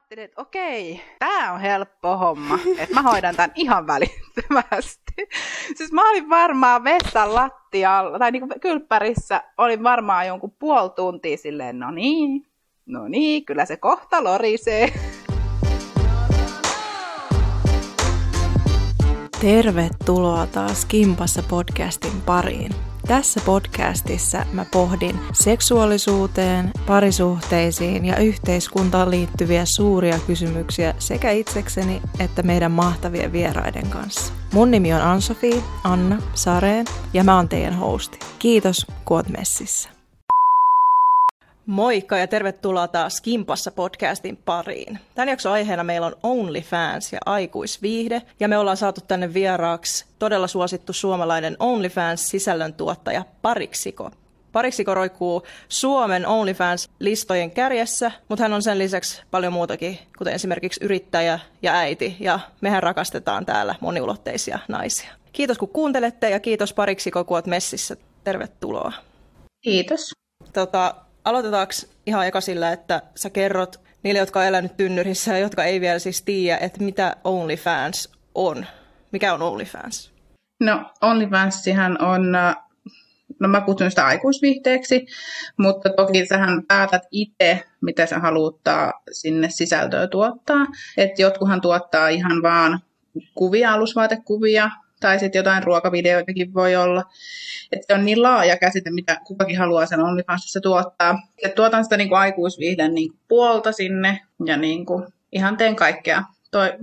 ajattelin, että okei, tämä on helppo homma, että mä hoidan tämän ihan välittömästi. Siis mä olin varmaan vessan lattialla, tai niin kylppärissä, olin varmaan jonkun puoli tuntia silleen, no niin, no niin, kyllä se kohta lorisee. Tervetuloa taas Kimpassa podcastin pariin. Tässä podcastissa mä pohdin seksuaalisuuteen, parisuhteisiin ja yhteiskuntaan liittyviä suuria kysymyksiä sekä itsekseni että meidän mahtavien vieraiden kanssa. Mun nimi on Ansofi, Anna, Sareen ja mä oon teidän hosti. Kiitos, kun oot messissä. Moikka ja tervetuloa taas Kimpassa podcastin pariin. Tämän jakson aiheena meillä on OnlyFans ja aikuisviihde, ja me ollaan saatu tänne vieraaksi todella suosittu suomalainen OnlyFans-sisällöntuottaja Pariksiko. Pariksiko roikkuu Suomen OnlyFans-listojen kärjessä, mutta hän on sen lisäksi paljon muutakin, kuten esimerkiksi yrittäjä ja äiti, ja mehän rakastetaan täällä moniulotteisia naisia. Kiitos kun kuuntelette ja kiitos Pariksiko, kun olet messissä. Tervetuloa. Kiitos. Tota, aloitetaanko ihan eka sillä, että sä kerrot niille, jotka on elänyt tynnyrissä ja jotka ei vielä siis tiedä, että mitä OnlyFans on? Mikä on OnlyFans? No OnlyFansihan on, no mä kutsun sitä aikuisvihteeksi, mutta toki sähän päätät itse, mitä sä haluuttaa sinne sisältöä tuottaa. Että jotkuhan tuottaa ihan vaan kuvia, alusvaatekuvia, tai sitten jotain ruokavideoitakin voi olla. Että se on niin laaja käsite, mitä kukakin haluaa sen OnlyFansissa tuottaa. Ja tuotan sitä niin kuin aikuisvihden niin puolta sinne ja niin kuin ihan teen kaikkea. Toive,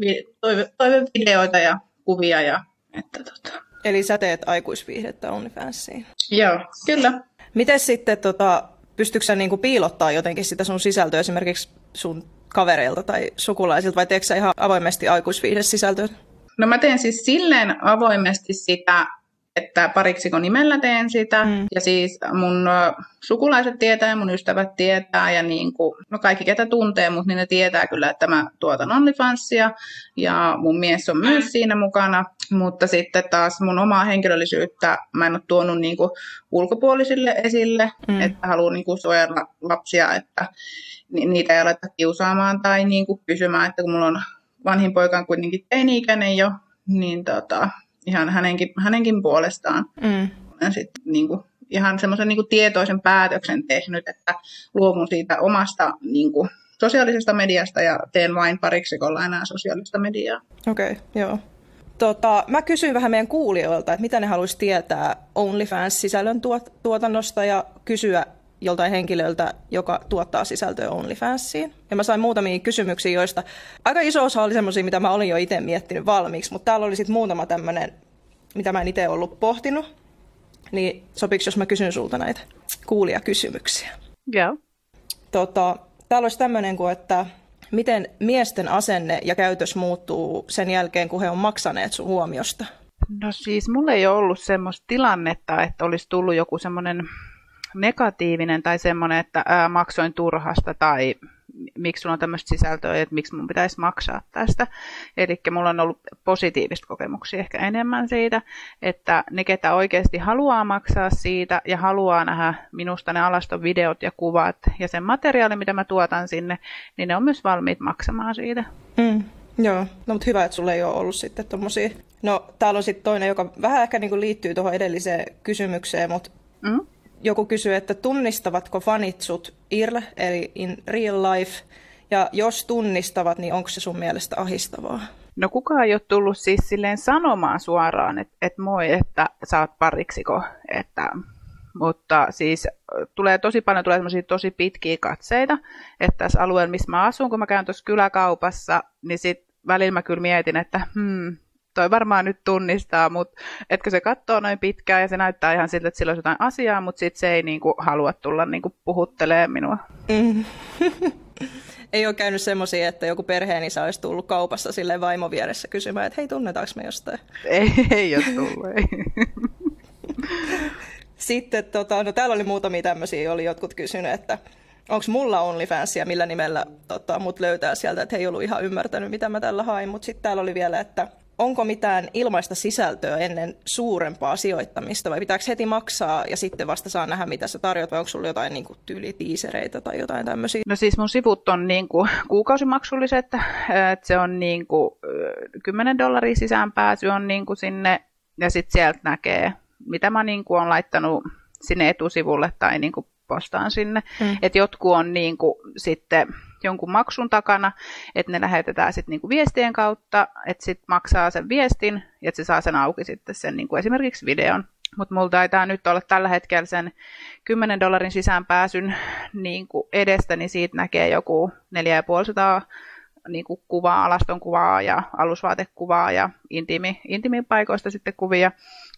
toivevideoita ja kuvia. Ja, että tota. Eli sä teet aikuisviihdettä OnlyFansiin? Joo, kyllä. Miten sitten, tota, pystytkö sä niin kuin piilottaa jotenkin sitä sun sisältöä esimerkiksi sun kavereilta tai sukulaisilta, vai teekö sä ihan avoimesti aikuisviihdesisältöä? No mä teen siis silleen avoimesti sitä, että pariksiko nimellä teen sitä. Mm. Ja siis mun sukulaiset tietää ja mun ystävät tietää ja niin kuin, no kaikki ketä tuntee mut, niin ne tietää kyllä, että mä tuotan OnlyFansia ja mun mies on myös mm. siinä mukana. Mutta sitten taas mun omaa henkilöllisyyttä mä en ole tuonut niin kuin ulkopuolisille esille, mm. että haluan niin kuin suojella lapsia, että niitä ei aleta kiusaamaan tai niin kuin kysymään, että kun mulla on vanhin poika on kuitenkin teini-ikäinen jo, niin tota, ihan hänenkin, hänenkin puolestaan mm. olen sit, niin kuin, ihan semmoisen niin tietoisen päätöksen tehnyt, että luovun siitä omasta niin kuin, sosiaalisesta mediasta ja teen vain pariksikolla enää sosiaalista mediaa. Okei, okay, joo. Tota, mä kysyin vähän meidän kuulijoilta, että mitä ne haluaisi tietää OnlyFans-sisällön tuot- tuotannosta ja kysyä joltain henkilöltä, joka tuottaa sisältöä OnlyFansiin. Ja mä sain muutamia kysymyksiä, joista aika iso osa oli semmoisia, mitä mä olin jo itse miettinyt valmiiksi, mutta täällä oli sitten muutama tämmöinen, mitä mä en itse ollut pohtinut. Niin sopiks, jos mä kysyn sulta näitä kuulijakysymyksiä? Joo. Tota, täällä olisi tämmöinen kuin, että miten miesten asenne ja käytös muuttuu sen jälkeen, kun he on maksaneet sun huomiosta? No siis mulla ei ole ollut semmoista tilannetta, että olisi tullut joku semmoinen negatiivinen tai semmoinen, että ää, maksoin turhasta tai miksi sulla on tämmöistä sisältöä, että miksi mun pitäisi maksaa tästä. Eli mulla on ollut positiivista kokemuksia ehkä enemmän siitä, että ne, ketä oikeasti haluaa maksaa siitä ja haluaa nähdä minusta ne alaston videot ja kuvat ja sen materiaali, mitä mä tuotan sinne, niin ne on myös valmiit maksamaan siitä. Mm. Joo, no mutta hyvä, että sulla ei ole ollut sitten tommosia. No täällä on sitten toinen, joka vähän ehkä niinku liittyy tuohon edelliseen kysymykseen, mutta mm? Joku kysyy, että tunnistavatko fanit sut IRL, eli in real life, ja jos tunnistavat, niin onko se sun mielestä ahistavaa? No kukaan ei ole tullut siis silleen sanomaan suoraan, että, että moi, että sä oot pariksiko, että mutta siis tulee tosi paljon tulee tosi pitkiä katseita, että tässä alueella, missä mä asun, kun mä käyn tuossa kyläkaupassa, niin sit välillä mä kyllä mietin, että hmm, toi varmaan nyt tunnistaa, mutta etkö se katsoo noin pitkään ja se näyttää ihan siltä, että sillä on jotain asiaa, mutta sitten se ei niinku halua tulla niinku puhuttelemaan minua. Mm. ei ole käynyt semmoisia, että joku perheenisä olisi tullut kaupassa sille vaimo vieressä kysymään, että hei, tunnetaanko me jostain? Ei, ei ole tullut, ei. Sitten tota, no täällä oli muutamia tämmöisiä, oli jotkut kysyneet, että onko mulla OnlyFans ja millä nimellä tota, mut löytää sieltä, että he ei ollut ihan ymmärtänyt, mitä mä tällä hain. Mutta sitten täällä oli vielä, että onko mitään ilmaista sisältöä ennen suurempaa sijoittamista vai pitääkö heti maksaa ja sitten vasta saa nähdä, mitä sä tarjoat vai onko sulla jotain niin kuin tyylitiisereitä tai jotain tämmöisiä? No siis mun sivut on niin kuin kuukausimaksulliset, että se on niin kuin 10 dollaria sisäänpääsy on niin kuin sinne ja sitten sieltä näkee, mitä mä niin kuin on laittanut sinne etusivulle tai niin kuin postaan sinne. Mm. Että jotkut on niin kuin sitten jonkun maksun takana, että ne lähetetään sitten niinku viestien kautta, että sitten maksaa sen viestin ja että se saa sen auki sitten sen niinku esimerkiksi videon. Mutta mulla taitaa nyt olla tällä hetkellä sen 10 dollarin sisäänpääsyn niin kuin edestä, niin siitä näkee joku 4500 niin kuin kuvaa, alaston kuvaa ja alusvaatekuvaa ja intiimi, intiimin paikoista sitten kuvia.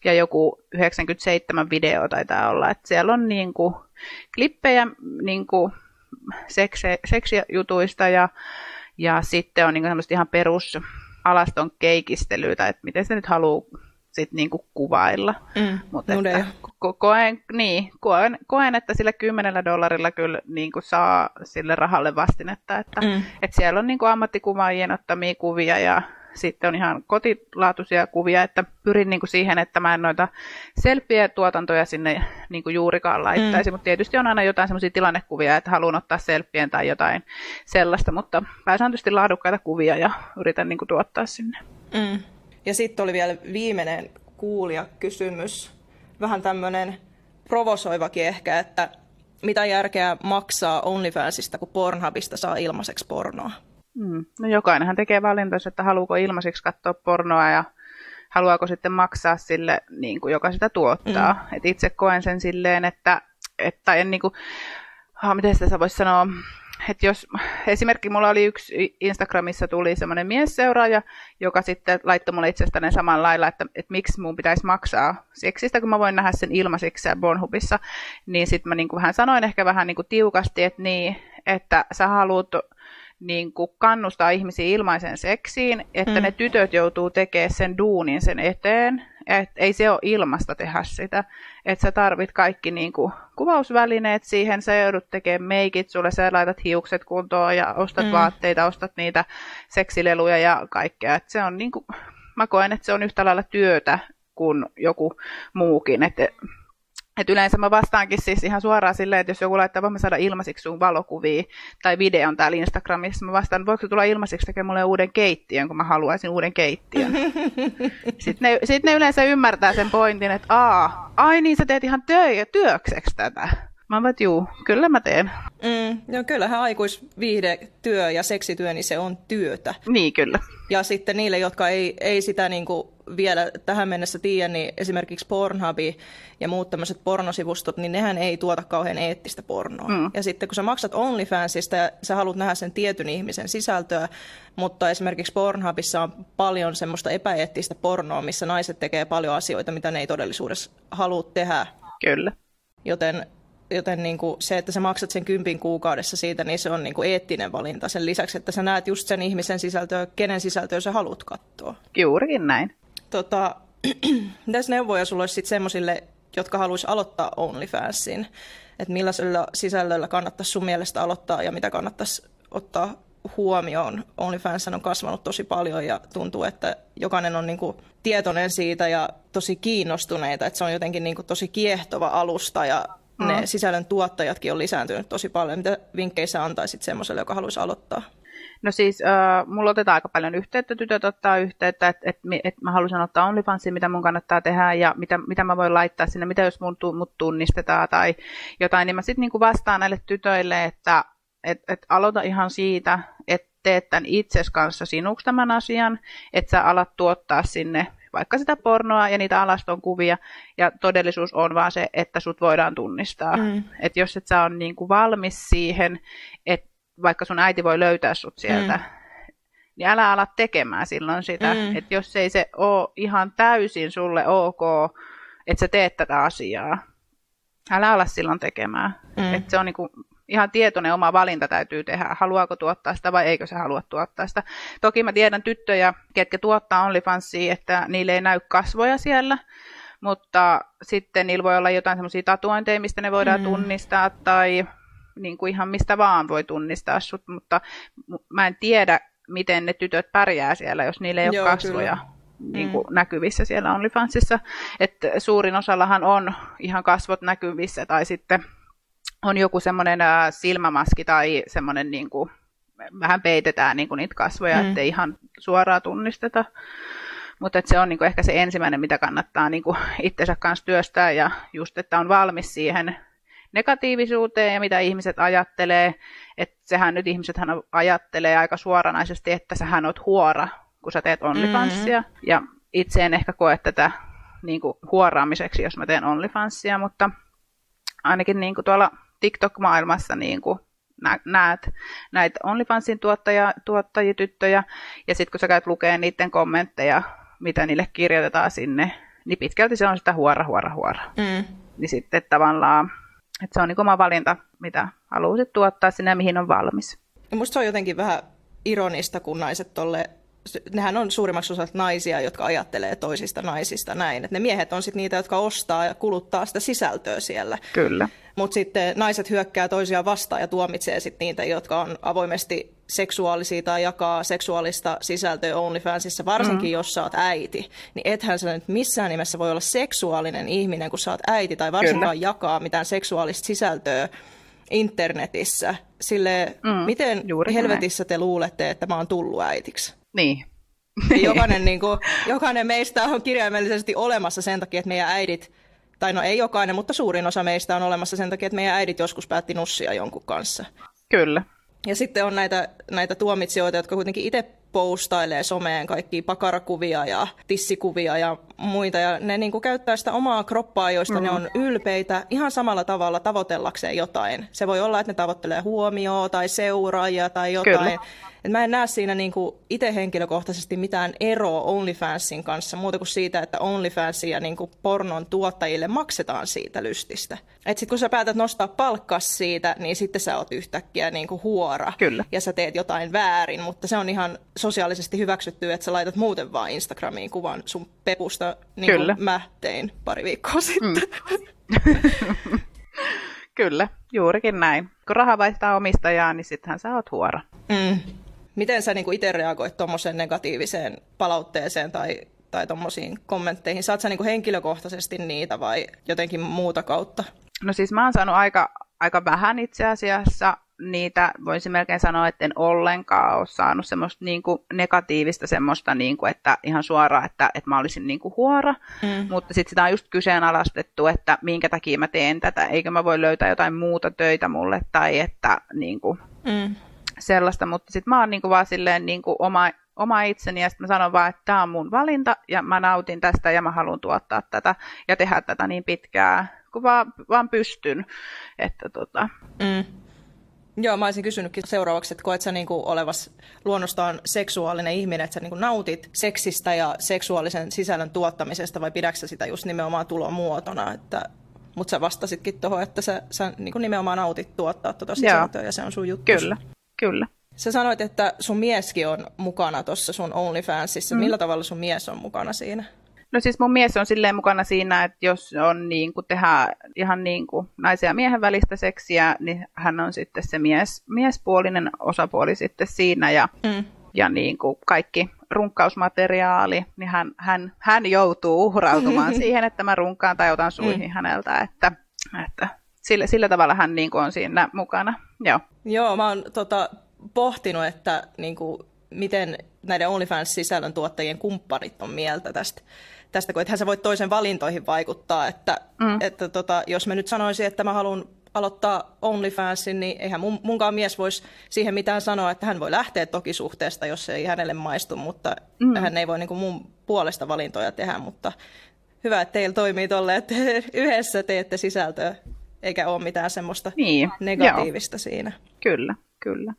Ja joku 97 video taitaa olla. että siellä on niin kuin, klippejä niin seksi, seksijutuista ja, ja sitten on niin semmoista ihan perus alaston keikistelyitä, että miten se nyt haluaa sit niinku kuvailla. Mm, Mutta että ko- koen, niin, koen, koen, että sillä kymmenellä dollarilla kyllä niinku saa sille rahalle vastinetta, että mm. et siellä on niinku ammattikuvaajien ottamia kuvia ja sitten on ihan kotilaatuisia kuvia, että pyrin niin kuin siihen, että mä en noita selfie-tuotantoja sinne niin kuin juurikaan laittaisi, mm. mutta tietysti on aina jotain sellaisia tilannekuvia, että haluan ottaa selfien tai jotain sellaista, mutta pääsääntöisesti laadukkaita kuvia ja yritän niin kuin tuottaa sinne. Mm. Ja sitten oli vielä viimeinen kuulija-kysymys, vähän tämmöinen provosoivakin ehkä, että mitä järkeä maksaa OnlyFansista, kun Pornhubista saa ilmaiseksi pornoa? Mm. No jokainenhan tekee valintansa, että haluuko ilmaiseksi katsoa pornoa ja haluaako sitten maksaa sille, niin kuin, joka sitä tuottaa. Mm. Et itse koen sen silleen, että, että en niin kuin, oh, miten sitä voisi sanoa, että jos esimerkiksi mulla oli yksi Instagramissa tuli semmoinen miesseuraaja, joka sitten laittoi mulle itsestään samalla lailla, että, että miksi mun pitäisi maksaa seksistä, kun mä voin nähdä sen ilmaiseksi Bornhubissa, niin sitten mä niin kuin vähän sanoin ehkä vähän niin kuin tiukasti, että niin, että sä haluat niin kuin kannustaa ihmisiä ilmaisen seksiin, että mm. ne tytöt joutuu tekemään sen duunin sen eteen, että ei se ole ilmasta tehdä sitä, että sä tarvit kaikki niin kuin kuvausvälineet siihen, sä joudut tekemään meikit, sulle. Sä laitat hiukset kuntoon ja ostat mm. vaatteita, ostat niitä seksileluja ja kaikkea, että se on niin kuin, mä koen, että se on yhtä lailla työtä kuin joku muukin, että et yleensä mä vastaankin siis ihan suoraan silleen, että jos joku laittaa, voimme saada ilmaisiksi sun valokuvia tai videon täällä Instagramissa, mä vastaan, voiko tulla ilmaisiksi tekemään mulle uuden keittiön, kun mä haluaisin uuden keittiön. Sitten ne, sit ne yleensä ymmärtää sen pointin, että aa, ai niin sä teet ihan töö, työkseksi tätä. Mä että juu, kyllä mä teen. Mm, no kyllähän aikuisviihde, työ ja seksityö, niin se on työtä. Niin, kyllä. Ja sitten niille, jotka ei, ei sitä niin kuin vielä tähän mennessä tiedä, niin esimerkiksi Pornhubi ja muut tämmöiset pornosivustot, niin nehän ei tuota kauhean eettistä pornoa. Mm. Ja sitten kun sä maksat OnlyFansista ja sä haluat nähdä sen tietyn ihmisen sisältöä, mutta esimerkiksi Pornhubissa on paljon semmoista epäeettistä pornoa, missä naiset tekee paljon asioita, mitä ne ei todellisuudessa halua tehdä. Kyllä. Joten joten niin kuin se, että sä maksat sen kympin kuukaudessa siitä, niin se on niin kuin eettinen valinta sen lisäksi, että sä näet just sen ihmisen sisältöä, kenen sisältöä sä haluat katsoa. Juurikin näin. Tota, mitäs neuvoja sulla olisi sitten semmoisille, jotka haluaisi aloittaa OnlyFansin? Että millaisella sisällöllä kannattaisi sun mielestä aloittaa ja mitä kannattaisi ottaa huomioon. OnlyFans on kasvanut tosi paljon ja tuntuu, että jokainen on niin kuin tietoinen siitä ja tosi kiinnostuneita, että se on jotenkin niin kuin tosi kiehtova alusta ja ne sisällön tuottajatkin on lisääntynyt tosi paljon. Mitä vinkkejä sä antaisit semmoiselle, joka haluaisi aloittaa? No siis, äh, mulla otetaan aika paljon yhteyttä, tytöt ottaa yhteyttä, että et, et mä haluaisin ottaa OnlyFansin, mitä mun kannattaa tehdä ja mitä, mitä mä voin laittaa sinne, mitä jos mun, mut tunnistetaan tai jotain, niin mä sitten niinku vastaan näille tytöille, että et, et aloita ihan siitä, että teet tämän itses kanssa sinuksi tämän asian, että sä alat tuottaa sinne vaikka sitä pornoa ja niitä alaston kuvia, ja todellisuus on vaan se, että sut voidaan tunnistaa. Mm. Että jos et sä on niinku valmis siihen, että vaikka sun äiti voi löytää sut sieltä, mm. niin älä ala tekemään silloin sitä. Mm. Että jos ei se ole ihan täysin sulle ok, että sä teet tätä asiaa, älä ala silloin tekemään. Mm. Että se on niinku ihan tietoinen oma valinta täytyy tehdä, haluaako tuottaa sitä vai eikö se halua tuottaa sitä. Toki mä tiedän tyttöjä, ketkä tuottaa OnlyFansia, että niille ei näy kasvoja siellä, mutta sitten niillä voi olla jotain semmoisia tatuointeja, mistä ne voidaan mm. tunnistaa, tai niin kuin ihan mistä vaan voi tunnistaa sut, mutta mä en tiedä, miten ne tytöt pärjää siellä, jos niillä ei ole Joo, kasvoja. Kyllä. niin kuin mm. näkyvissä siellä OnlyFansissa. Että suurin osallahan on ihan kasvot näkyvissä tai sitten on joku semmoinen silmämaski tai semmoinen niin kuin, vähän peitetään niin kuin niitä kasvoja, mm. ettei ihan suoraan tunnisteta. Mutta se on niin kuin ehkä se ensimmäinen, mitä kannattaa niin kuin itsensä kanssa työstää ja just, että on valmis siihen negatiivisuuteen ja mitä ihmiset ajattelee. Että sehän nyt ihmisethän ajattelee aika suoranaisesti, että sähän oot huora, kun sä teet OnlyFansia. Mm-hmm. Ja itse en ehkä koe tätä niin kuin huoraamiseksi, jos mä teen OnlyFansia, mutta ainakin niin kuin tuolla TikTok-maailmassa niin kuin näet näitä OnlyFansin tuottaja, tuottajityttöjä, ja sitten kun sä käyt lukemaan niiden kommentteja, mitä niille kirjoitetaan sinne, niin pitkälti se on sitä huora, huora, huora. Mm. Niin sitten tavallaan, että se on niin oma valinta, mitä haluaisit tuottaa sinne ja mihin on valmis. Musta se on jotenkin vähän ironista, kun naiset tolle nehän on suurimmaksi osalta naisia, jotka ajattelee toisista naisista näin. Et ne miehet on sitten niitä, jotka ostaa ja kuluttaa sitä sisältöä siellä. Kyllä. Mutta sitten naiset hyökkää toisiaan vastaan ja tuomitsee sitten niitä, jotka on avoimesti seksuaalisia tai jakaa seksuaalista sisältöä OnlyFansissa, varsinkin mm. jos sä oot äiti. Niin ethän sä nyt missään nimessä voi olla seksuaalinen ihminen, kun sä oot äiti, tai varsinkaan Kyllä. jakaa mitään seksuaalista sisältöä internetissä. Sille, mm, miten helvetissä näin. te luulette, että mä oon tullut äitiksi? Niin. Jokainen, niin kuin, jokainen meistä on kirjaimellisesti olemassa sen takia, että meidän äidit, tai no ei jokainen, mutta suurin osa meistä on olemassa sen takia, että meidän äidit joskus päätti nussia jonkun kanssa. Kyllä. Ja sitten on näitä, näitä tuomitsijoita, jotka kuitenkin itse postailee someen kaikkia pakarakuvia ja tissikuvia ja muita. Ja ne niin kuin käyttää sitä omaa kroppaa, joista mm. ne on ylpeitä ihan samalla tavalla tavoitellakseen jotain. Se voi olla, että ne tavoittelee huomioon tai seuraajia tai jotain. Kyllä. Et mä en näe siinä niinku itse henkilökohtaisesti mitään eroa OnlyFansin kanssa, muuta kuin siitä, että OnlyFansin ja niinku pornon tuottajille maksetaan siitä lystistä. Et sit kun sä päätät nostaa palkkas siitä, niin sitten sä oot yhtäkkiä niinku huora Kyllä. ja sä teet jotain väärin, mutta se on ihan sosiaalisesti hyväksytty, että sä laitat muuten vaan Instagramiin kuvan sun pepusta, niin kuin mä tein pari viikkoa sitten. Mm. Kyllä, juurikin näin. Kun raha vaihtaa omistajaa, niin sittenhän sä oot huora. Mm. Miten sä niin itse reagoit tuommoiseen negatiiviseen palautteeseen tai, tai tuommoisiin kommentteihin? Saat sä niin henkilökohtaisesti niitä vai jotenkin muuta kautta? No siis mä oon saanut aika, aika vähän itse asiassa niitä, voisin melkein sanoa, että en ollenkaan ole saanut semmoista niin kuin negatiivista semmoista, niin kuin, että ihan suoraan, että, että mä olisin niin kuin huora, mm. mutta sitten sitä on just kyseenalaistettu, että minkä takia mä teen tätä, eikö mä voi löytää jotain muuta töitä mulle, tai että niin kuin, mm sellaista, mutta sitten mä oon niinku vaan silleen niinku oma, oma itseni ja sitten mä sanon vaan, että tämä on mun valinta ja mä nautin tästä ja mä haluan tuottaa tätä ja tehdä tätä niin pitkään kun vaan, vaan pystyn. Että tota. mm. Joo, mä olisin kysynytkin seuraavaksi, että koet sä niinku olevas luonnostaan seksuaalinen ihminen, että sä niinku nautit seksistä ja seksuaalisen sisällön tuottamisesta vai pidäksä sitä just nimenomaan tulomuotona, että mutta sä vastasitkin tuohon, että sä, sä niin nimenomaan nautit tuottaa tuota sisältöä ja se on sun juttu. Kyllä, Kyllä. Sä sanoit, että sun mieskin on mukana tuossa sun OnlyFansissa. Mm. Millä tavalla sun mies on mukana siinä? No siis mun mies on silleen mukana siinä, että jos on niin kuin tehdä ihan niin kuin naisen ja miehen välistä seksiä, niin hän on sitten se mies, miespuolinen osapuoli sitten siinä ja, mm. ja niin kuin kaikki runkkausmateriaali, niin hän, hän, hän joutuu uhrautumaan siihen, että mä runkkaan tai otan suihin mm. häneltä, että, että sillä, sillä tavalla hän niin kuin on siinä mukana. Joo, Joo mä oon tota, pohtinut, että niin kuin, miten näiden OnlyFans-sisällön tuottajien kumppanit on mieltä tästä, tästä kun ethän sä voit toisen valintoihin vaikuttaa, että, mm. että tota, jos mä nyt sanoisin, että mä haluan aloittaa OnlyFansin, niin eihän mun, munkaan mies voisi siihen mitään sanoa, että hän voi lähteä toki suhteesta, jos se ei hänelle maistu, mutta mm. hän ei voi niin kuin mun puolesta valintoja tehdä, mutta hyvä, että teillä toimii tolle, että yhdessä teette sisältöä eikä ole mitään semmoista niin, negatiivista joo. siinä. Kyllä, kyllä.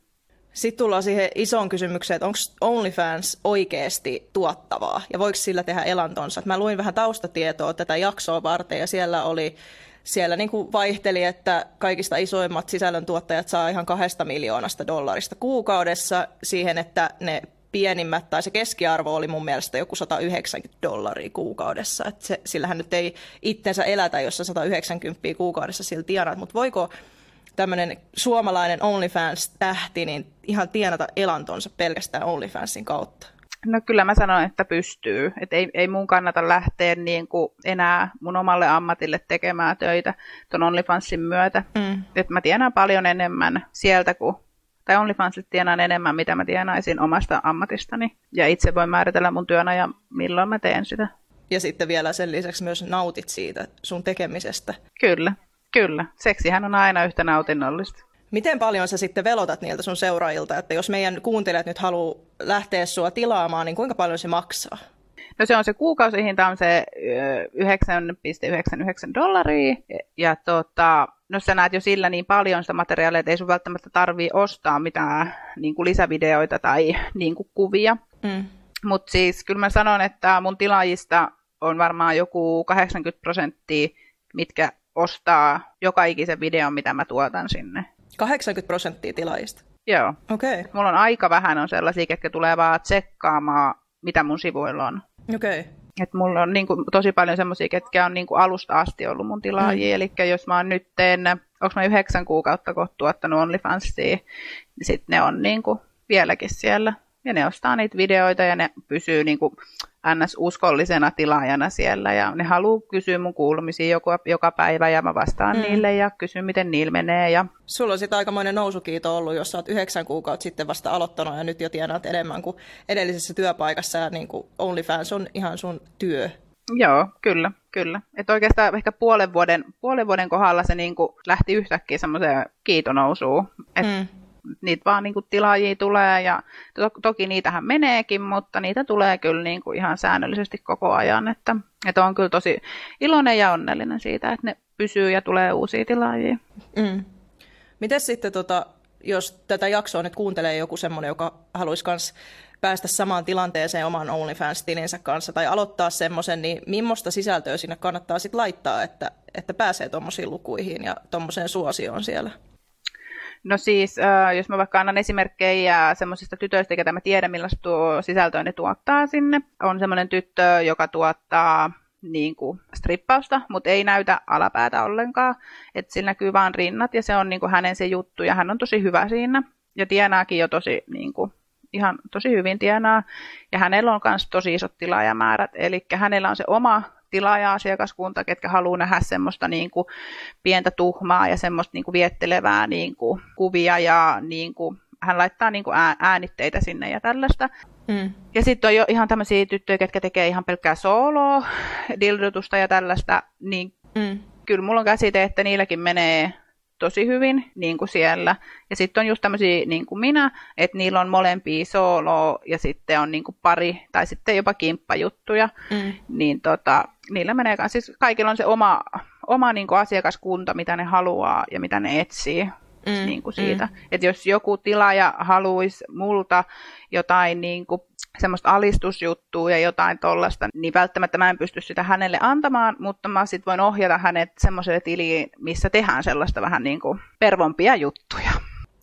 Sitten tullaan siihen isoon kysymykseen, että onko OnlyFans oikeasti tuottavaa ja voiko sillä tehdä elantonsa. Mä luin vähän taustatietoa tätä jaksoa varten ja siellä oli siellä niin kuin vaihteli, että kaikista isoimmat sisällöntuottajat saa ihan kahdesta miljoonasta dollarista kuukaudessa siihen, että ne pienimmät, tai se keskiarvo oli mun mielestä joku 190 dollaria kuukaudessa. Et se, sillähän nyt ei itsensä elätä, jos sä 190 kuukaudessa sillä tienaat, mutta voiko tämmöinen suomalainen OnlyFans-tähti niin ihan tienata elantonsa pelkästään OnlyFansin kautta? No kyllä mä sanon, että pystyy. Et ei, ei mun kannata lähteä niin kuin enää mun omalle ammatille tekemään töitä ton OnlyFansin myötä. Mm. Et mä tienaan paljon enemmän sieltä kuin tai OnlyFansit tienaan enemmän, mitä mä tienaisin omasta ammatistani. Ja itse voin määritellä mun työn ja milloin mä teen sitä. Ja sitten vielä sen lisäksi myös nautit siitä sun tekemisestä. Kyllä, kyllä. Seksihän on aina yhtä nautinnollista. Miten paljon sä sitten velotat niiltä sun seuraajilta, että jos meidän kuuntelijat nyt haluaa lähteä sua tilaamaan, niin kuinka paljon se maksaa? No se on se kuukausihinta on se 9,99 dollaria. Ja tota, no sä näet jo sillä niin paljon sitä materiaalia, että ei sun välttämättä tarvii ostaa mitään niin kuin lisävideoita tai niin kuin kuvia. Mm. Mutta siis kyllä mä sanon, että mun tilaajista on varmaan joku 80 prosenttia, mitkä ostaa joka ikisen videon, mitä mä tuotan sinne. 80 prosenttia tilaajista? Joo. Okei. Okay. Mulla on aika vähän on sellaisia, jotka tulee vaan tsekkaamaan, mitä mun sivuilla on. Okei. Okay. Et mulla on niin kuin, tosi paljon semmoisia, ketkä on niin kuin, alusta asti ollut mun tilaajia. Mm. Eli jos mä oon nyt teen, onko mä yhdeksän kuukautta kohta tuottanut OnlyFansia, niin sitten ne on niin kuin, vieläkin siellä. Ja ne ostaa niitä videoita ja ne pysyy niin kuin, ns-uskollisena tilaajana siellä ja ne haluaa kysyä mun kuulumisia joka, joka päivä ja mä vastaan mm. niille ja kysyn miten niillä menee. Ja... Sulla on sitten aikamoinen nousukiito ollut, jos sä oot yhdeksän kuukautta sitten vasta aloittanut ja nyt jo tienaat enemmän kuin edellisessä työpaikassa ja niin kuin OnlyFans on ihan sun työ. Joo, kyllä, kyllä. Et oikeastaan ehkä puolen vuoden, puolen vuoden kohdalla se niin kuin lähti yhtäkkiä semmoiseen kiitonousuun. Että mm niitä vaan niin kuin tilaajia tulee ja to- toki niitähän meneekin, mutta niitä tulee kyllä niin kuin ihan säännöllisesti koko ajan, että, että on kyllä tosi iloinen ja onnellinen siitä, että ne pysyy ja tulee uusia tilaajia. Mm. Miten sitten, tota, jos tätä jaksoa nyt kuuntelee joku semmoinen, joka haluaisi myös päästä samaan tilanteeseen oman OnlyFans-tilinsä kanssa tai aloittaa semmoisen, niin millaista sisältöä sinne kannattaa sitten laittaa, että, että pääsee tuommoisiin lukuihin ja tuommoiseen suosioon siellä? No siis, jos mä vaikka annan esimerkkejä semmoisista tytöistä, ketä mä tiedän, millaista tuo sisältöä ne tuottaa sinne. On semmoinen tyttö, joka tuottaa niin kuin strippausta, mutta ei näytä alapäätä ollenkaan. Että sillä näkyy vaan rinnat ja se on niin kuin hänen se juttu ja hän on tosi hyvä siinä. Ja tienaakin jo tosi, niin kuin, ihan tosi hyvin tienaa. Ja hänellä on myös tosi isot tilaajamäärät. Eli hänellä on se oma tilaaja-asiakaskunta, ketkä haluaa nähdä semmoista niin kuin pientä tuhmaa ja semmoista niin kuin viettelevää niin kuin kuvia ja niin kuin, hän laittaa niin kuin äänitteitä sinne ja tällaista. Mm. Ja sitten on jo ihan tämmöisiä tyttöjä, ketkä tekee ihan pelkkää sooloa, dildotusta ja tällaista, niin mm. kyllä mulla on käsite, että niilläkin menee tosi hyvin niin kuin siellä. Ja sitten on just tämmöisiä niin kuin minä, että niillä on molempia solo ja sitten on niin kuin pari tai sitten jopa kimppajuttuja. Mm. Niin tota, niillä menee siis kaikilla on se oma, oma niin kuin asiakaskunta, mitä ne haluaa ja mitä ne etsii. Mm, niin kuin siitä. Mm. Että jos joku tilaaja haluaisi multa jotain niin kuin semmoista alistusjuttua ja jotain tollasta, niin välttämättä mä en pysty sitä hänelle antamaan, mutta mä sit voin ohjata hänet semmoiselle tiliin, missä tehdään sellaista vähän niin kuin pervompia juttuja.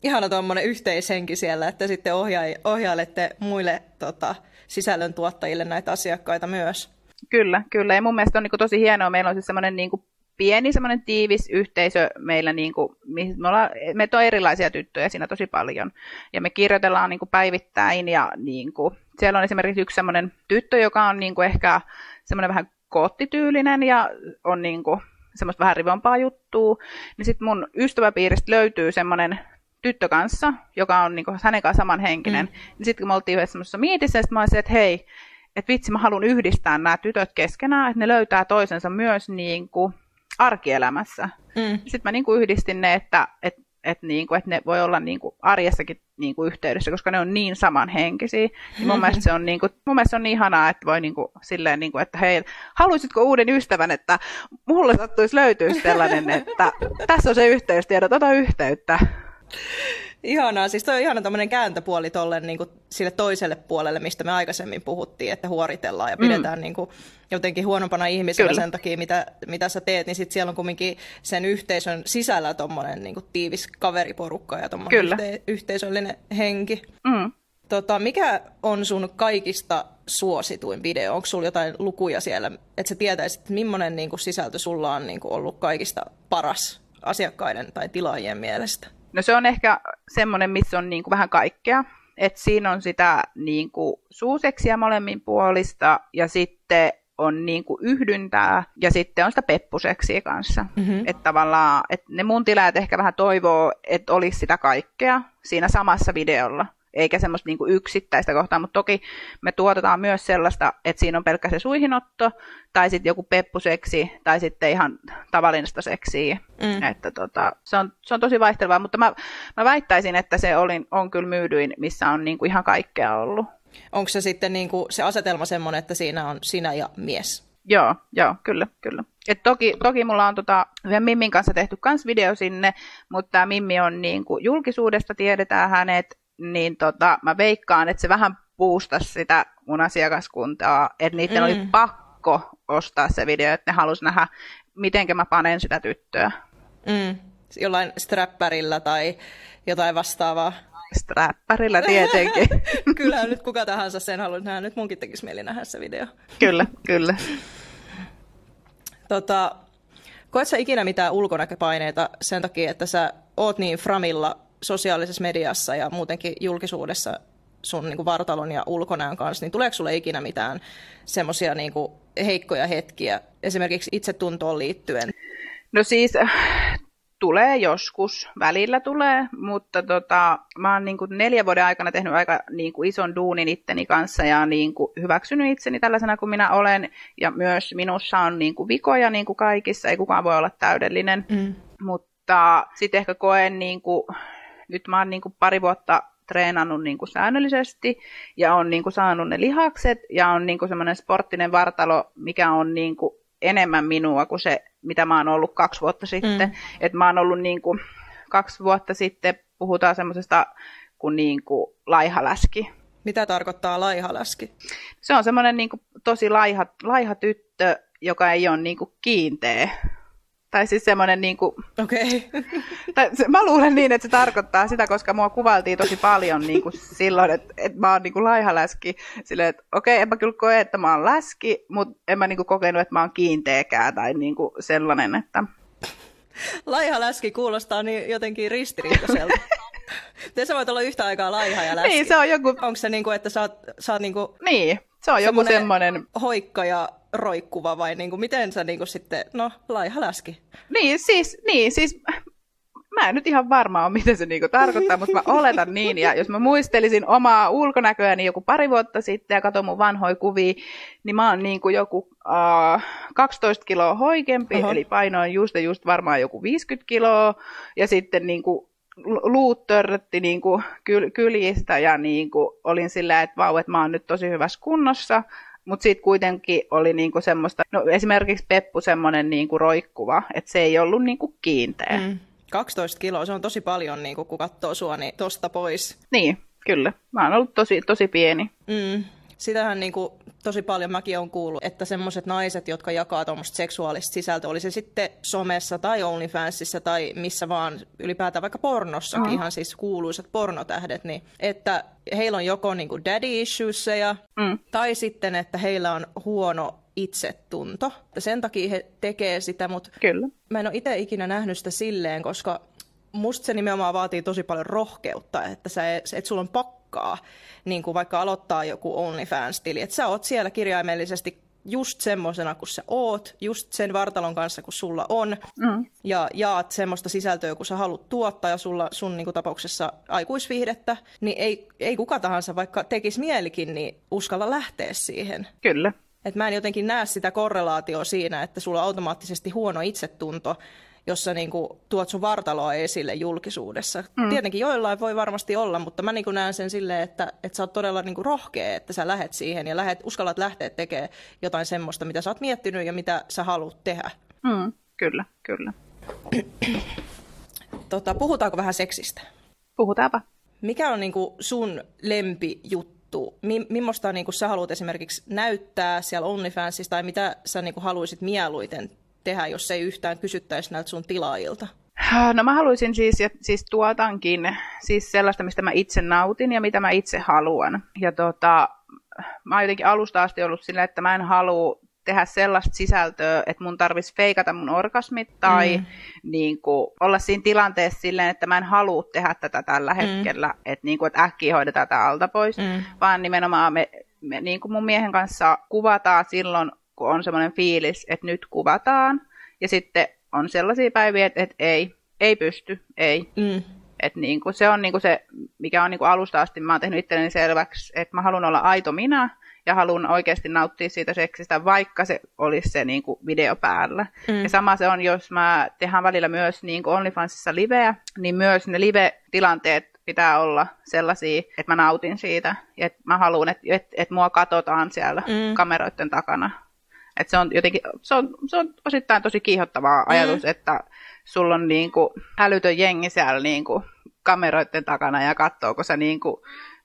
Ihana tuommoinen yhteishenki siellä, että sitten ohja- ohjailette muille tota, sisällöntuottajille näitä asiakkaita myös. Kyllä, kyllä. Ja mun mielestä on niin kuin tosi hienoa. Meillä on siis semmoinen niin kuin pieni semmoinen tiivis yhteisö meillä, niin kuin, me, ollaan, me on erilaisia tyttöjä siinä tosi paljon, ja me kirjoitellaan niin kuin päivittäin, ja niin kuin, siellä on esimerkiksi yksi semmoinen tyttö, joka on niin kuin ehkä semmoinen vähän koottityylinen, ja on niin kuin, semmoista vähän rivompaa juttua, niin sitten mun ystäväpiiristä löytyy semmoinen tyttö kanssa, joka on niin kuin, hänen kanssa samanhenkinen, mm. niin sitten kun me oltiin yhdessä semmoisessa miitissä, sitten mä olisin, että hei, että vitsi, mä haluan yhdistää nämä tytöt keskenään, että ne löytää toisensa myös niin kuin, arkielämässä. Mm. Sitten mä niin kuin yhdistin ne, että, että, että, niin kuin, että ne voi olla niin kuin arjessakin niin kuin yhteydessä, koska ne on niin samanhenkisiä. Niin mun, mielestä se on niin kuin, mun mielestä se on niin ihanaa, että voi niin kuin, silleen, niin kuin, että hei, haluaisitko uuden ystävän, että mulle sattuisi löytyä sellainen, että tässä on se yhteystiedot, ota yhteyttä. Ihanaa, siis toi on ihana tämmöinen kääntöpuoli tolle niin kuin sille toiselle puolelle, mistä me aikaisemmin puhuttiin, että huoritellaan ja mm. pidetään mm. niin kuin, jotenkin huonompana ihmisellä Kyllä. sen takia, mitä, mitä sä teet, niin sitten siellä on kumminkin sen yhteisön sisällä tommonen niin kuin tiivis kaveriporukka ja tommonen yhte, yhteisöllinen henki. Mm. Tota, mikä on sun kaikista suosituin video? Onko sulla jotain lukuja siellä, että sä tietäisit, että millainen niin kuin, sisältö sulla on niin kuin, ollut kaikista paras asiakkaiden tai tilaajien mielestä? No se on ehkä semmoinen, missä on niin kuin vähän kaikkea. että siinä on sitä niin kuin, suuseksiä molemmin puolista ja sitten on niin kuin yhdyntää ja sitten on sitä peppuseksiä kanssa. Mm-hmm. Että tavallaan, että ne mun tilaajat ehkä vähän toivoo, että olisi sitä kaikkea siinä samassa videolla eikä semmoista niin kuin yksittäistä kohtaa, mutta toki me tuotetaan myös sellaista, että siinä on pelkkä se suihinotto, tai sitten joku peppuseksi, tai sitten ihan tavallista seksiä. Mm. Että tota, se, on, se on tosi vaihtelevaa, mutta mä, mä väittäisin, että se oli, on kyllä myydyin, missä on niin kuin ihan kaikkea ollut. Onko se sitten niin kuin se asetelma semmoinen, että siinä on sinä ja mies? Joo, joo, kyllä, kyllä. Et toki, toki mulla on tota, Mimmin kanssa tehty kans video sinne, mutta tämä Mimmi on niin kuin, julkisuudesta, tiedetään hänet, niin tota, mä veikkaan, että se vähän puustasi sitä mun asiakaskuntaa, että niiden mm. oli pakko ostaa se video, että ne halusi nähdä, miten mä panen sitä tyttöä. Mm. Jollain strappärillä tai jotain vastaavaa. Strappärillä tietenkin. kyllä nyt kuka tahansa sen haluaa nähdä. Nyt munkin tekisi mieli nähdä se video. kyllä, kyllä. Tota, koet sä ikinä mitään ulkonäköpaineita sen takia, että sä oot niin framilla sosiaalisessa mediassa ja muutenkin julkisuudessa sun niin kuin vartalon ja ulkonäön kanssa, niin tuleeko sulle ikinä mitään semmoisia niin heikkoja hetkiä esimerkiksi itsetuntoon liittyen? No siis tulee joskus, välillä tulee, mutta tota, mä oon niin kuin neljän vuoden aikana tehnyt aika niin kuin ison duunin itteni kanssa ja niin kuin hyväksynyt itseni tällaisena kuin minä olen. Ja myös minussa on niin kuin vikoja niin kuin kaikissa, ei kukaan voi olla täydellinen. Mm. Mutta sitten ehkä koen niin kuin nyt mä oon niin kuin pari vuotta treenannut niin kuin säännöllisesti ja on niin kuin saanut ne lihakset ja on niin kuin semmoinen sporttinen vartalo, mikä on niin kuin enemmän minua kuin se, mitä mä oon ollut kaksi vuotta sitten. Mm. Et mä oon ollut niin kuin kaksi vuotta sitten, puhutaan semmoisesta kuin, niin kuin laihaläski. Mitä tarkoittaa laihaläski? Se on semmoinen niin kuin tosi laiha, laiha tyttö, joka ei ole niin kuin kiinteä tai siis semmoinen niin kuin... Okei. Okay. mä luulen niin, että se tarkoittaa sitä, koska mua kuvailtiin tosi paljon niin kuin silloin, että, että mä oon niin kuin laihaläski. Silleen, että okei, okay, en mä kyllä koe, että mä oon läski, mutta en mä niin kuin kokenut, että mä oon kiinteäkään tai niin kuin sellainen, että... Laihaläski kuulostaa niin jotenkin ristiriitaiselta. Te sä voit olla yhtä aikaa laiha ja läski. Niin, se on joku... Onko se niin kuin, että sä oot, sä oot niin kuin... Niin, se on joku semmoinen... Hoikka ja roikkuva vai niin kuin, miten sä niin kuin sitten, no laiha läski? Niin siis, niin, siis mä en nyt ihan varma ole, mitä se niinku tarkoittaa, mutta mä oletan niin. Ja jos mä muistelisin omaa ulkonäköäni joku pari vuotta sitten ja katson mun vanhoja kuvia, niin mä oon niinku joku uh, 12 kiloa hoikempi, Oho. eli painoin just ja just varmaan joku 50 kiloa. Ja sitten niinku luut törrötti niinku kyl, kyljistä ja niinku olin sillä, että vau, että mä oon nyt tosi hyvässä kunnossa. Mutta sitten kuitenkin oli niinku semmoista, no esimerkiksi Peppu semmoinen niinku roikkuva, että se ei ollut niinku kiinteä. Mm. 12 kiloa, se on tosi paljon, niin kun katsoo sua, niin tosta pois. Niin, kyllä. Mä oon ollut tosi, tosi pieni. Mm. Sitähän niin kuin, tosi paljon mäkin on kuullut, että semmoiset naiset, jotka jakaa tuommoista seksuaalista sisältöä, oli se sitten somessa tai OnlyFansissa tai missä vaan ylipäätään vaikka pornossakin, mm. ihan siis kuuluisat pornotähdet, niin että heillä on joko niin kuin daddy issuesia mm. tai sitten, että heillä on huono itsetunto. Sen takia he tekee sitä, mutta Kyllä. mä en ole itse ikinä nähnyt sitä silleen, koska musta se nimenomaan vaatii tosi paljon rohkeutta, että sä, et sulla on pakkaa niin kuin vaikka aloittaa joku OnlyFans-tili, että sä oot siellä kirjaimellisesti just semmoisena kuin sä oot, just sen vartalon kanssa kuin sulla on, mm. ja jaat semmoista sisältöä, kun sä haluat tuottaa, ja sulla, sun niin kuin tapauksessa aikuisviihdettä, niin ei, ei kuka tahansa, vaikka tekisi mielikin, niin uskalla lähteä siihen. Kyllä. Et mä en jotenkin näe sitä korrelaatioa siinä, että sulla on automaattisesti huono itsetunto, jossa niin kuin tuot sun vartaloa esille julkisuudessa. Mm. Tietenkin joillain voi varmasti olla, mutta mä niin kuin näen sen silleen, että, että sä oot todella niin kuin rohkea, että sä lähet siihen ja lähet, uskallat lähteä tekemään jotain semmoista, mitä sä oot miettinyt ja mitä sä haluat tehdä. Mm. Kyllä, kyllä. tota, puhutaanko vähän seksistä? Puhutaanpa. Mikä on niin kuin sun lempijuttu? Mi- millaista niin sä haluat esimerkiksi näyttää siellä OnlyFansissa tai mitä sä niin kuin haluaisit mieluiten tehdä, jos ei yhtään kysyttäisi näiltä sun tilaajilta? No mä haluaisin siis, ja siis tuotankin siis sellaista, mistä mä itse nautin ja mitä mä itse haluan. Ja tota, mä oon jotenkin alusta asti ollut sillä, että mä en halua tehdä sellaista sisältöä, että mun tarvitsisi feikata mun orgasmit tai mm. niin kuin, olla siinä tilanteessa silleen, että mä en halua tehdä tätä tällä mm. hetkellä, että, niin kuin, että äkkiä hoidetaan tätä alta pois, mm. vaan nimenomaan me, me niin kuin mun miehen kanssa kuvataan silloin, kun on semmoinen fiilis, että nyt kuvataan, ja sitten on sellaisia päiviä, että, että ei, ei pysty, ei. Mm. Et niin kuin se on niin kuin se, mikä on niin kuin alusta asti, mä oon tehnyt itselleni selväksi, että mä haluan olla aito minä, ja haluan oikeasti nauttia siitä seksistä, vaikka se olisi se niin kuin video päällä. Mm. Ja sama se on, jos mä tehdään välillä myös niin kuin OnlyFansissa liveä, niin myös ne live-tilanteet pitää olla sellaisia, että mä nautin siitä. Että mä haluan, että, että, että mua katsotaan siellä mm. kameroiden takana. Että se on jotenkin, se on, se on osittain tosi kiihottava ajatus, mm. että sulla on niin kuin älytön jengi siellä niin kuin kameroiden takana ja katsoo, kun sä niin kuin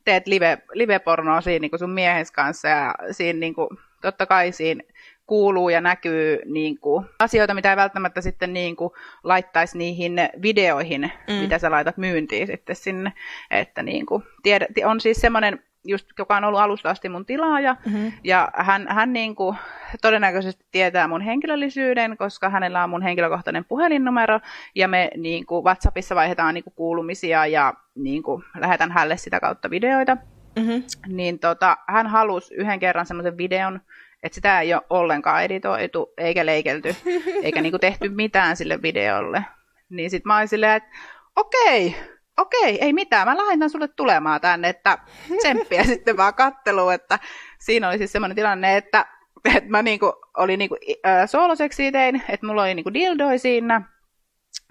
teet live, live-pornoa siinä niin kuin sun miehes kanssa ja siinä niin kuin, totta kai siinä kuuluu ja näkyy niin kuin, asioita, mitä ei välttämättä sitten niin kuin, laittaisi niihin videoihin, mm. mitä sä laitat myyntiin sitten sinne. Että niin kuin, tiedä, on siis semmoinen just, joka on ollut alusta asti mun tilaaja, mm-hmm. ja hän, hän niin kuin, todennäköisesti tietää mun henkilöllisyyden, koska hänellä on mun henkilökohtainen puhelinnumero, ja me niin kuin, WhatsAppissa vaihdetaan niin kuin, kuulumisia, ja niin kuin, lähetän hänelle sitä kautta videoita. Mm-hmm. Niin tota, hän halusi yhden kerran semmoisen videon, että sitä ei ole ollenkaan editoitu, eikä leikelty, eikä niinku tehty mitään sille videolle. Niin sit mä olin silleen, että okei, okei, ei mitään, mä lähetän sulle tulemaan tänne, että tsemppiä sitten vaan katteluun, että siinä oli siis semmoinen tilanne, että, että mä niinku, olin niinku, äh, sooloseksiä tein, että mulla oli niinku dildoi siinä,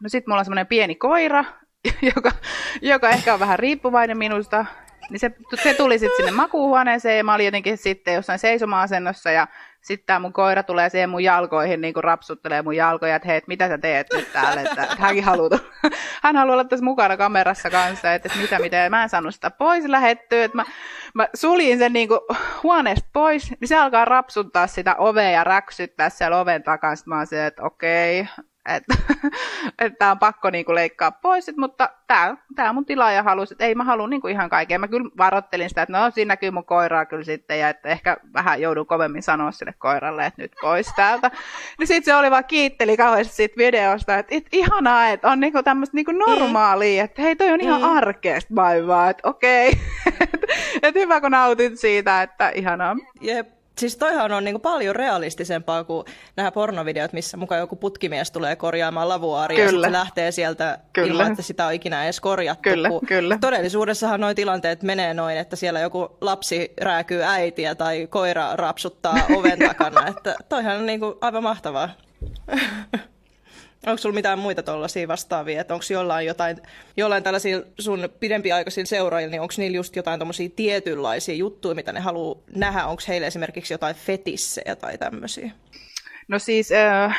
no sit mulla on semmoinen pieni koira, joka, joka ehkä on vähän riippuvainen minusta, niin se, se tuli sitten sinne makuuhuoneeseen ja mä olin jotenkin sitten jossain seisoma-asennossa ja sitten tämä mun koira tulee siihen mun jalkoihin, niin kuin rapsuttelee mun jalkoja, että hei, et mitä sä teet nyt täällä, että, että hänkin haluaa, hän haluaa olla tässä mukana kamerassa kanssa, että, että mitä, mitä, mä en saanut sitä pois lähettyä, että mä, mä suljin sen niin kuin huoneesta pois, niin se alkaa rapsuttaa sitä ovea ja räksyttää siellä oven takana, sitten mä oon se, että okei, että et tämä on pakko niinku leikkaa pois, et, mutta tämä tää mun tilaaja halusi, että ei mä halua niinku ihan kaikkea. Mä kyllä varoittelin sitä, että no siinä näkyy mun koiraa kyllä sitten ja että ehkä vähän joudun kovemmin sanoa sille koiralle, että nyt pois täältä. Niin sitten se oli vaan kiitteli kauheasti siitä videosta, että et, ihanaa, että on niinku tämmöistä niinku normaalia, että hei toi on ihan mm. arkeesta vaivaa, että okei. Okay. että et hyvä kun nautit siitä, että ihanaa. Jep. Siis toihan on niin kuin paljon realistisempaa kuin nämä pornovideot, missä mukaan joku putkimies tulee korjaamaan lavuaaria kyllä. ja se lähtee sieltä kyllä. ilman, että sitä on ikinä edes korjattu. Kyllä, kyllä. Todellisuudessahan noin tilanteet menee noin, että siellä joku lapsi rääkyy äitiä tai koira rapsuttaa oven takana. Että toihan on niin kuin aivan mahtavaa. Onko sulla mitään muita tuollaisia vastaavia, että onko jollain jotain, jollain tällaisilla sun pidempiaikaisilla seuraajilla, niin onko niillä just jotain tommosia tietynlaisia juttuja, mitä ne haluaa nähdä? Onko heillä esimerkiksi jotain fetissejä tai tämmöisiä? No siis äh,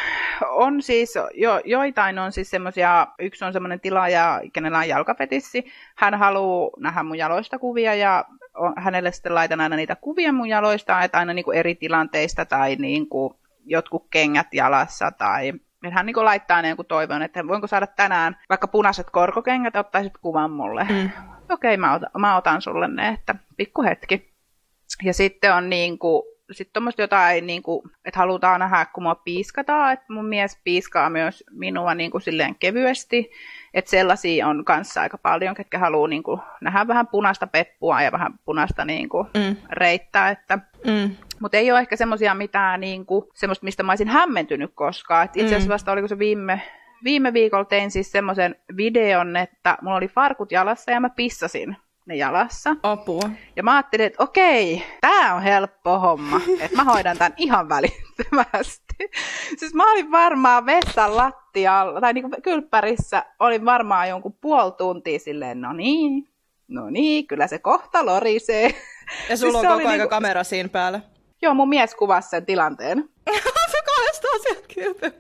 on siis, jo, joitain on siis semmoisia, yksi on semmoinen tilaaja, kenellä on jalkafetissi. Hän haluaa nähdä mun jaloista kuvia ja hänelle sitten laitan aina niitä kuvia mun jaloista, että aina niin kuin eri tilanteista tai niin kuin jotkut kengät jalassa tai että hän niin laittaa ne jonkun toivon, että voinko saada tänään vaikka punaiset korkokengät, ottaisit kuvan mulle. Mm. Okei, okay, mä, otan, mä otan sulle ne, että pikku hetki. Ja sitten on niin kuin, sitten tuommoista jotain, niin kuin, että halutaan nähdä, kun mua piiskataan, että mun mies piiskaa myös minua niin kuin silleen kevyesti, että sellaisia on kanssa aika paljon, ketkä haluaa niin kuin, nähdä vähän punaista peppua ja vähän punaista niin kuin, mm. reittää, että mm. Mutta ei ole ehkä semmoisia mitään, niin kuin, semmoista, mistä mä olisin hämmentynyt koskaan. Et itse asiassa mm. vasta oliko se viime, viime viikolla tein siis semmoisen videon, että mulla oli farkut jalassa ja mä pissasin ne jalassa. Apua. Ja mä ajattelin, että okei, tää on helppo homma, että mä hoidan tämän ihan välittömästi. siis mä olin varmaan vessan lattialla, tai niinku kylppärissä, olin varmaan jonkun puoli tuntia silleen, no niin, no niin, kyllä se kohta lorisee. Ja sulla siis on koko aika niinku... kamera siinä päällä. Joo, mun mies kuvasi sen tilanteen. se kahdestaan sieltä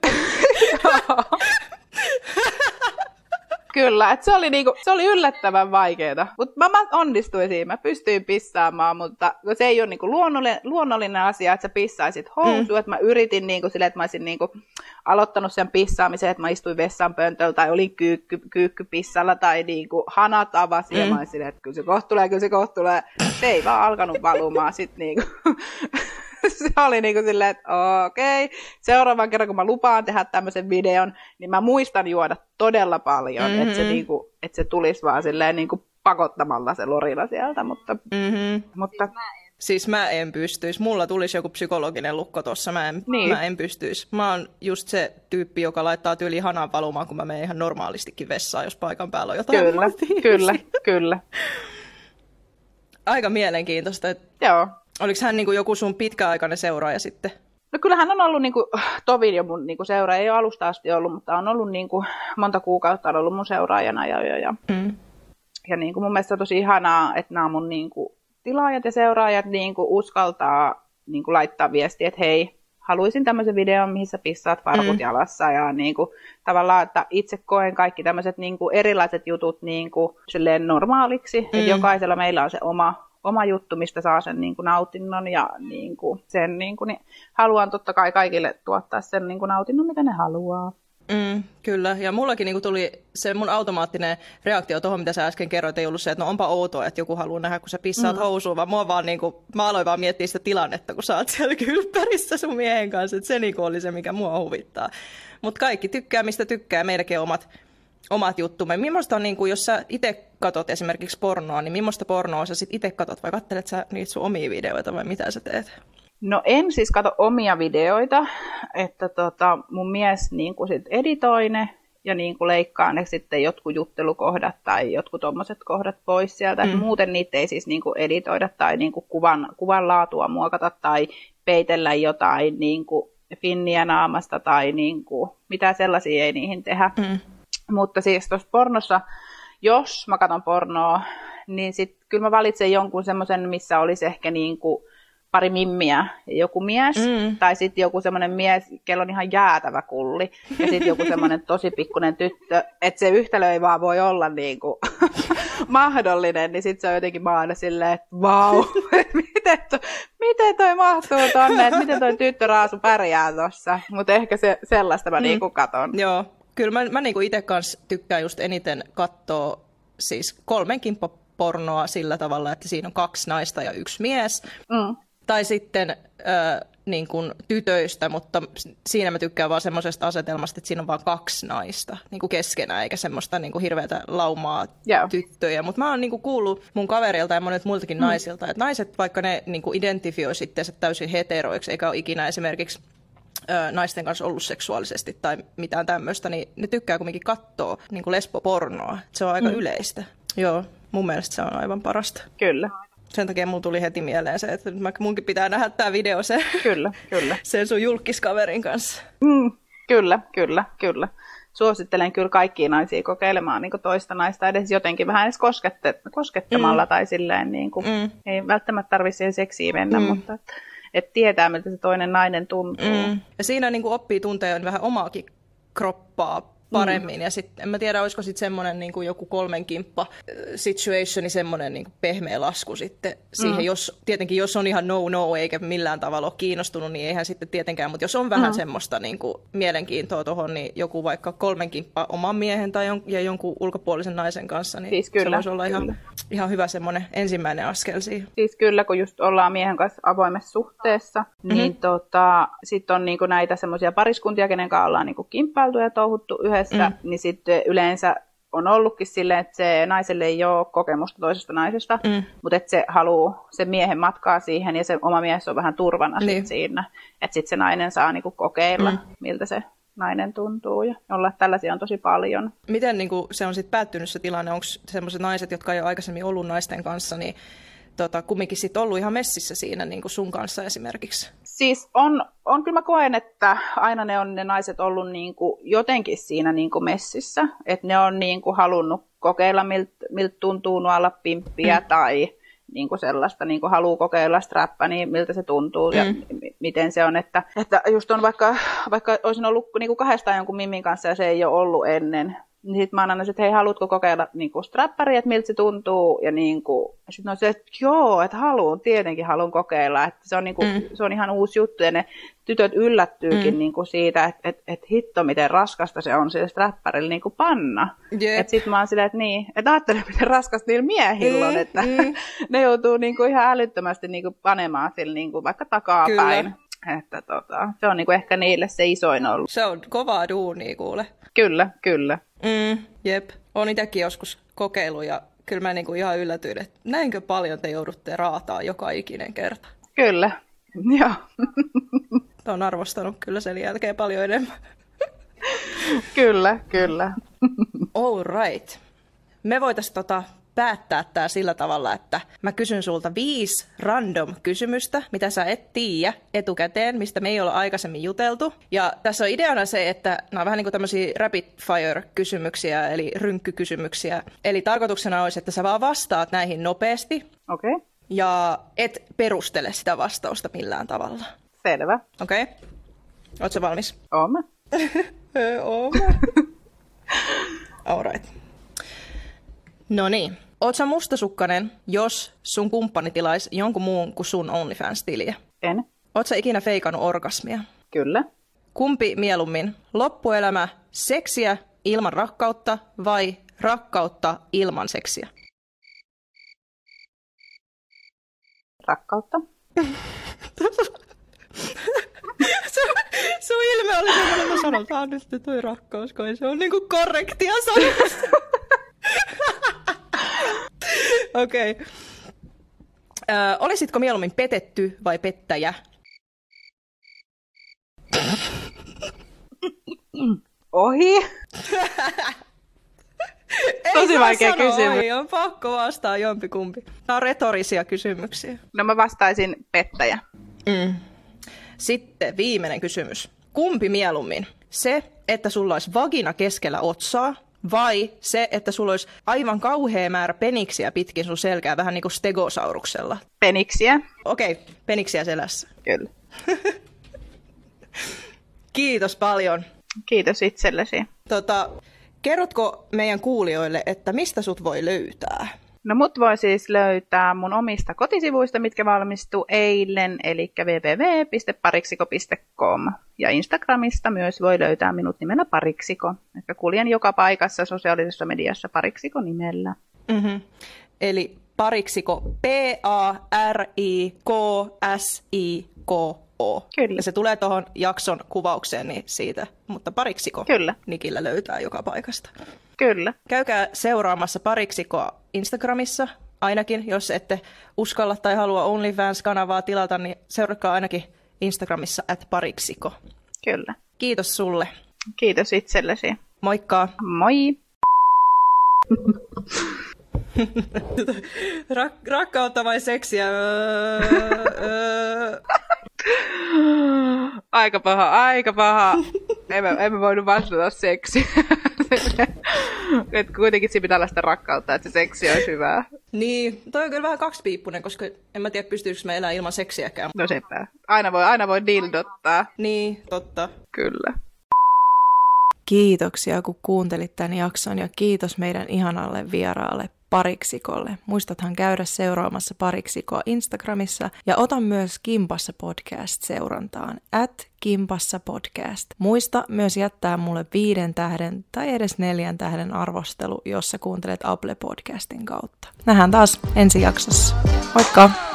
Kyllä, että se oli, niinku, se oli yllättävän vaikeaa. Mutta mä, mä onnistuin siinä, mä pystyin pissaamaan, mutta se ei ole niinku luonnollinen, luonnollinen asia, että sä pissaisit housuun. Mm. Että mä yritin niinku sille, että mä olisin niinku aloittanut sen pissaamisen, että mä istuin vessan pöntöllä tai olin kyykky, kyykkypissalla tai niinku hanat avasin mm. ja mä olisin, että kyllä se kohta tulee, kyllä se kohta tulee. Se ei vaan alkanut valumaan sitten niinku. se oli niin kuin silleen, että okei, okay. seuraavan kerran kun mä lupaan tehdä tämmöisen videon, niin mä muistan juoda todella paljon, mm-hmm. että, se niin kuin, että se tulisi vaan silleen niin kuin pakottamalla se lorina sieltä, mutta... Mm-hmm. mutta Siis mä en pystyisi. Mulla tulisi joku psykologinen lukko tossa. Mä en, niin. mä en pystyisi. Mä oon just se tyyppi, joka laittaa tyyli hanan valumaan, kun mä menen ihan normaalistikin vessaan, jos paikan päällä on jotain. Kyllä, kyllä, kyllä. Aika mielenkiintoista. Että Joo. Oliko hän niin kuin joku sun pitkäaikainen seuraaja sitten? No kyllähän on ollut niin kuin, Tovin jo mun niin kuin seuraaja. Ei ole alusta asti ollut, mutta on ollut niin kuin, monta kuukautta on ollut mun seuraajana. Ja, ja, ja, mm. ja niin kuin mun mielestä on tosi ihanaa, että nämä mun niin kuin, tilaajat ja seuraajat niin kuin uskaltaa niin kuin laittaa viestiä, että hei, haluaisin tämmöisen videon, missä pissaat farkut mm. jalassa ja niin kuin, tavallaan, että itse koen kaikki tämmöiset niin kuin, erilaiset jutut niin kuin, normaaliksi, mm. että jokaisella meillä on se oma, oma juttu, mistä saa sen niin kuin, nautinnon ja niin kuin, sen niin kuin, niin haluan totta kai kaikille tuottaa sen niin kuin, nautinnon, mitä ne haluaa. Mm, kyllä, ja mullakin niinku tuli se mun automaattinen reaktio tuohon, mitä sä äsken kerroit, ei ollut se, että no onpa outoa, että joku haluaa nähdä, kun sä pissaat mm. housuun, vaan mua vaan niinku, mä aloin vaan miettiä sitä tilannetta, kun sä oot siellä kylppärissä sun miehen kanssa, että se niinku oli se, mikä mua huvittaa. Mutta kaikki tykkää, mistä tykkää, meidänkin omat, omat juttumme. Millaista on, niin kuin, jos sä itse katot esimerkiksi pornoa, niin millaista pornoa sä sitten itse katot, vai katselet sä niitä sun omia videoita, vai mitä sä teet? No en siis kato omia videoita, että tota, mun mies niin kuin sit editoi ne ja niin kuin leikkaa ne sitten jotkut juttelukohdat tai jotkut tommoset kohdat pois sieltä. Mm. muuten niitä ei siis niin kuin editoida tai niin kuin kuvan, kuvan laatua muokata tai peitellä jotain niin kuin finniä naamasta tai niin kuin, mitä sellaisia ei niihin tehdä. Mm. Mutta siis tuossa pornossa, jos mä katson pornoa, niin sitten kyllä mä valitsen jonkun semmoisen, missä olisi ehkä niin kuin pari mimmiä ja joku mies, mm. tai sitten joku semmoinen mies, kello on ihan jäätävä kulli, ja sitten joku semmoinen tosi pikkunen tyttö, että se yhtälö ei vaan voi olla niin kuin mahdollinen, niin sitten se on jotenkin maana silleen, että vau, miten, to, miten toi mahtuu tonne, että miten toi tyttöraasu pärjää tossa, mutta ehkä se, sellaista mä mm. niinku katon. Joo, kyllä mä, mä niinku itse kanssa tykkään just eniten katsoa siis kolmen pornoa sillä tavalla, että siinä on kaksi naista ja yksi mies. Mm tai sitten äh, niin kuin tytöistä, mutta siinä mä tykkään vaan semmoisesta asetelmasta, että siinä on vain kaksi naista niin kuin keskenään, eikä semmoista niin kuin hirveätä laumaa yeah. tyttöjä. Mutta mä oon niin kuin kuullut mun kaverilta ja monet muiltakin mm. naisilta, että naiset, vaikka ne niin kuin identifioi sitten täysin heteroiksi, eikä ole ikinä esimerkiksi naisten kanssa ollut seksuaalisesti tai mitään tämmöistä, niin ne tykkää kuitenkin katsoa niin kuin lesbopornoa. Se on aika mm. yleistä. Joo, mun mielestä se on aivan parasta. Kyllä sen takia mulla tuli heti mieleen se, että munkin pitää nähdä tämä video se, kyllä, kyllä. sen sun julkiskaverin kanssa. Mm, kyllä, kyllä, kyllä. Suosittelen kyllä kaikkia naisia kokeilemaan niin toista naista edes jotenkin vähän edes koskette, koskettamalla mm. tai silleen, niin kuin, mm. ei välttämättä tarvitse seksiin mennä, mm. mutta että, et tietää, miltä se toinen nainen tuntuu. Mm. Ja siinä niin kuin oppii tuntea vähän omaakin kroppaa paremmin. Mm. Ja sitten en mä tiedä, olisiko sitten semmoinen niin kuin joku kolmen kimppa situationi, semmoinen niin kuin pehmeä lasku sitten siihen. Mm. Jos, tietenkin jos on ihan no-no eikä millään tavalla ole kiinnostunut, niin eihän sitten tietenkään. Mutta jos on vähän mm. semmoista niin kuin mielenkiintoa tuohon, niin joku vaikka kolmen kimppa oman miehen tai jon, ja jonkun ulkopuolisen naisen kanssa, niin siis kyllä, se voisi olla kyllä. ihan, ihan hyvä semmoinen ensimmäinen askel siihen. Siis kyllä, kun just ollaan miehen kanssa avoimessa suhteessa, mm-hmm. niin tota, sitten on niinku näitä semmoisia pariskuntia, kenen kanssa ollaan niinku kimppailtu ja touhuttu yhdessä yhdessä, mm. niin sitten yleensä on ollutkin silleen, että se naiselle ei ole kokemusta toisesta naisesta, mm. mutta että se haluaa sen miehen matkaa siihen ja se oma mies on vähän turvana niin. siinä. Että sitten se nainen saa niinku kokeilla, mm. miltä se nainen tuntuu ja olla tällaisia on tosi paljon. Miten niin kuin, se on sitten päättynyt se tilanne? Onko sellaiset naiset, jotka ei ole aikaisemmin ollut naisten kanssa, niin tota, kumminkin sit ollut ihan messissä siinä niin kuin sun kanssa esimerkiksi? Siis on, on kyllä mä koen, että aina ne on ne naiset ollut niin kuin jotenkin siinä niin kuin messissä, että ne on niin kuin halunnut kokeilla, miltä milt tuntuu nuolla pimppiä mm. tai niin kuin sellaista, niin kuin haluaa kokeilla strappa, niin miltä se tuntuu mm. ja m- miten se on. Että, että just on vaikka, vaikka olisin ollut niin kuin kahdestaan jonkun Mimin kanssa ja se ei ole ollut ennen, Niin sitten mä annan, että hei, haluatko kokeilla niin kuin strapparia, että miltä se tuntuu. Ja niin kuin, sitten on se, että joo, että haluan, tietenkin haluan kokeilla. Että se, on niin kuin, mm. se on ihan uusi juttu ja ne tytöt yllättyykin mm. niin kuin siitä, että et, et hitto, miten raskasta se on sille strapparille niin kuin panna. Yeah. Että sitten mä oon silleen, että niin, että ajattele, miten raskasta niillä miehillä on, mm, että mm. ne joutuu niin kuin ihan älyttömästi niin kuin panemaan sille niin kuin vaikka takapäin. Kyllä. Että tota, se on niinku ehkä niille se isoin ollut. Se on kovaa duunia kuule. Kyllä, kyllä. Mm, jep. Olen itsekin joskus kokeillut ja kyllä mä niinku ihan yllätyin, että näinkö paljon te joudutte raataa joka ikinen kerta. Kyllä, joo. on arvostanut kyllä sen jälkeen paljon enemmän. kyllä, kyllä. All right. Me voitaisiin tota päättää tämä sillä tavalla, että mä kysyn sulta viisi random kysymystä, mitä sä et tiedä etukäteen, mistä me ei ole aikaisemmin juteltu. Ja tässä on ideana se, että nämä on vähän niin kuin tämmöisiä rapid fire kysymyksiä, eli rynkkykysymyksiä. Eli tarkoituksena olisi, että sä vaan vastaat näihin nopeasti. Okei. Okay. Ja et perustele sitä vastausta millään tavalla. Selvä. Okei. Okay. Oletko valmis? Oon Oon All right. No niin. Oot sä mustasukkanen, jos sun kumppani tilaisi jonkun muun kuin sun OnlyFans-tiliä? En. Oot sä ikinä feikannut orgasmia? Kyllä. Kumpi mieluummin? Loppuelämä seksiä ilman rakkautta vai rakkautta ilman seksiä? Rakkautta. sun ilme oli semmoinen, että sanotaan nyt toi rakkaus, kun se on niinku korrektia sanotusta. Okei. Okay. Ö, olisitko mieluummin petetty vai pettäjä? Ohi. Tosi vaikea sanoa, kysymys. Ohi, on pakko vastaa jompikumpi. Nämä on retorisia kysymyksiä. No mä vastaisin pettäjä. Mm. Sitten viimeinen kysymys. Kumpi mieluummin? Se, että sulla olisi vagina keskellä otsaa, vai se, että sulla olisi aivan kauhea määrä peniksiä pitkin sun selkää, vähän niin kuin stegosauruksella? Peniksiä. Okei, okay, peniksiä selässä. Kyllä. Kiitos paljon. Kiitos itsellesi. Tota, kerrotko meidän kuulijoille, että mistä sut voi löytää? No mut voi siis löytää mun omista kotisivuista, mitkä valmistuu eilen, eli www.pariksiko.com. Ja Instagramista myös voi löytää minut nimellä Pariksiko. Että kuljen joka paikassa sosiaalisessa mediassa Pariksiko nimellä. Mm-hmm. Eli Pariksiko, P-A-R-I-K-S-I-K-O. Kyllä. Ja se tulee tuohon jakson kuvaukseen niin siitä, mutta Pariksiko Kyllä. Nikillä löytää joka paikasta. Kyllä. Käykää seuraamassa Pariksikoa Instagramissa ainakin, jos ette uskalla tai halua OnlyFans-kanavaa tilata, niin seuratkaa ainakin Instagramissa at pariksiko. Kyllä. Kiitos sulle. Kiitos itsellesi. Moikka. Moi. Rak- rakkautta vai seksiä? aika paha, aika paha. emme, emme voinut vastata seksi. Et kuitenkin siinä pitää olla sitä rakkautta, että se seksi olisi hyvää. Niin, toi on kyllä vähän kaksipiippunen, koska en mä tiedä, pystyykö me elämään ilman seksiäkään. No sepä. Aina voi, aina voi dildottaa. Niin, totta. Kyllä. Kiitoksia, kun kuuntelit tämän jakson ja kiitos meidän ihanalle vieraalle Pariksikolle. Muistathan käydä seuraamassa Pariksikoa Instagramissa ja otan myös Kimpassa podcast seurantaan. At Kimpassa podcast. Muista myös jättää mulle viiden tähden tai edes neljän tähden arvostelu, jossa kuuntelet Apple Podcastin kautta. Nähdään taas ensi jaksossa. Moikka!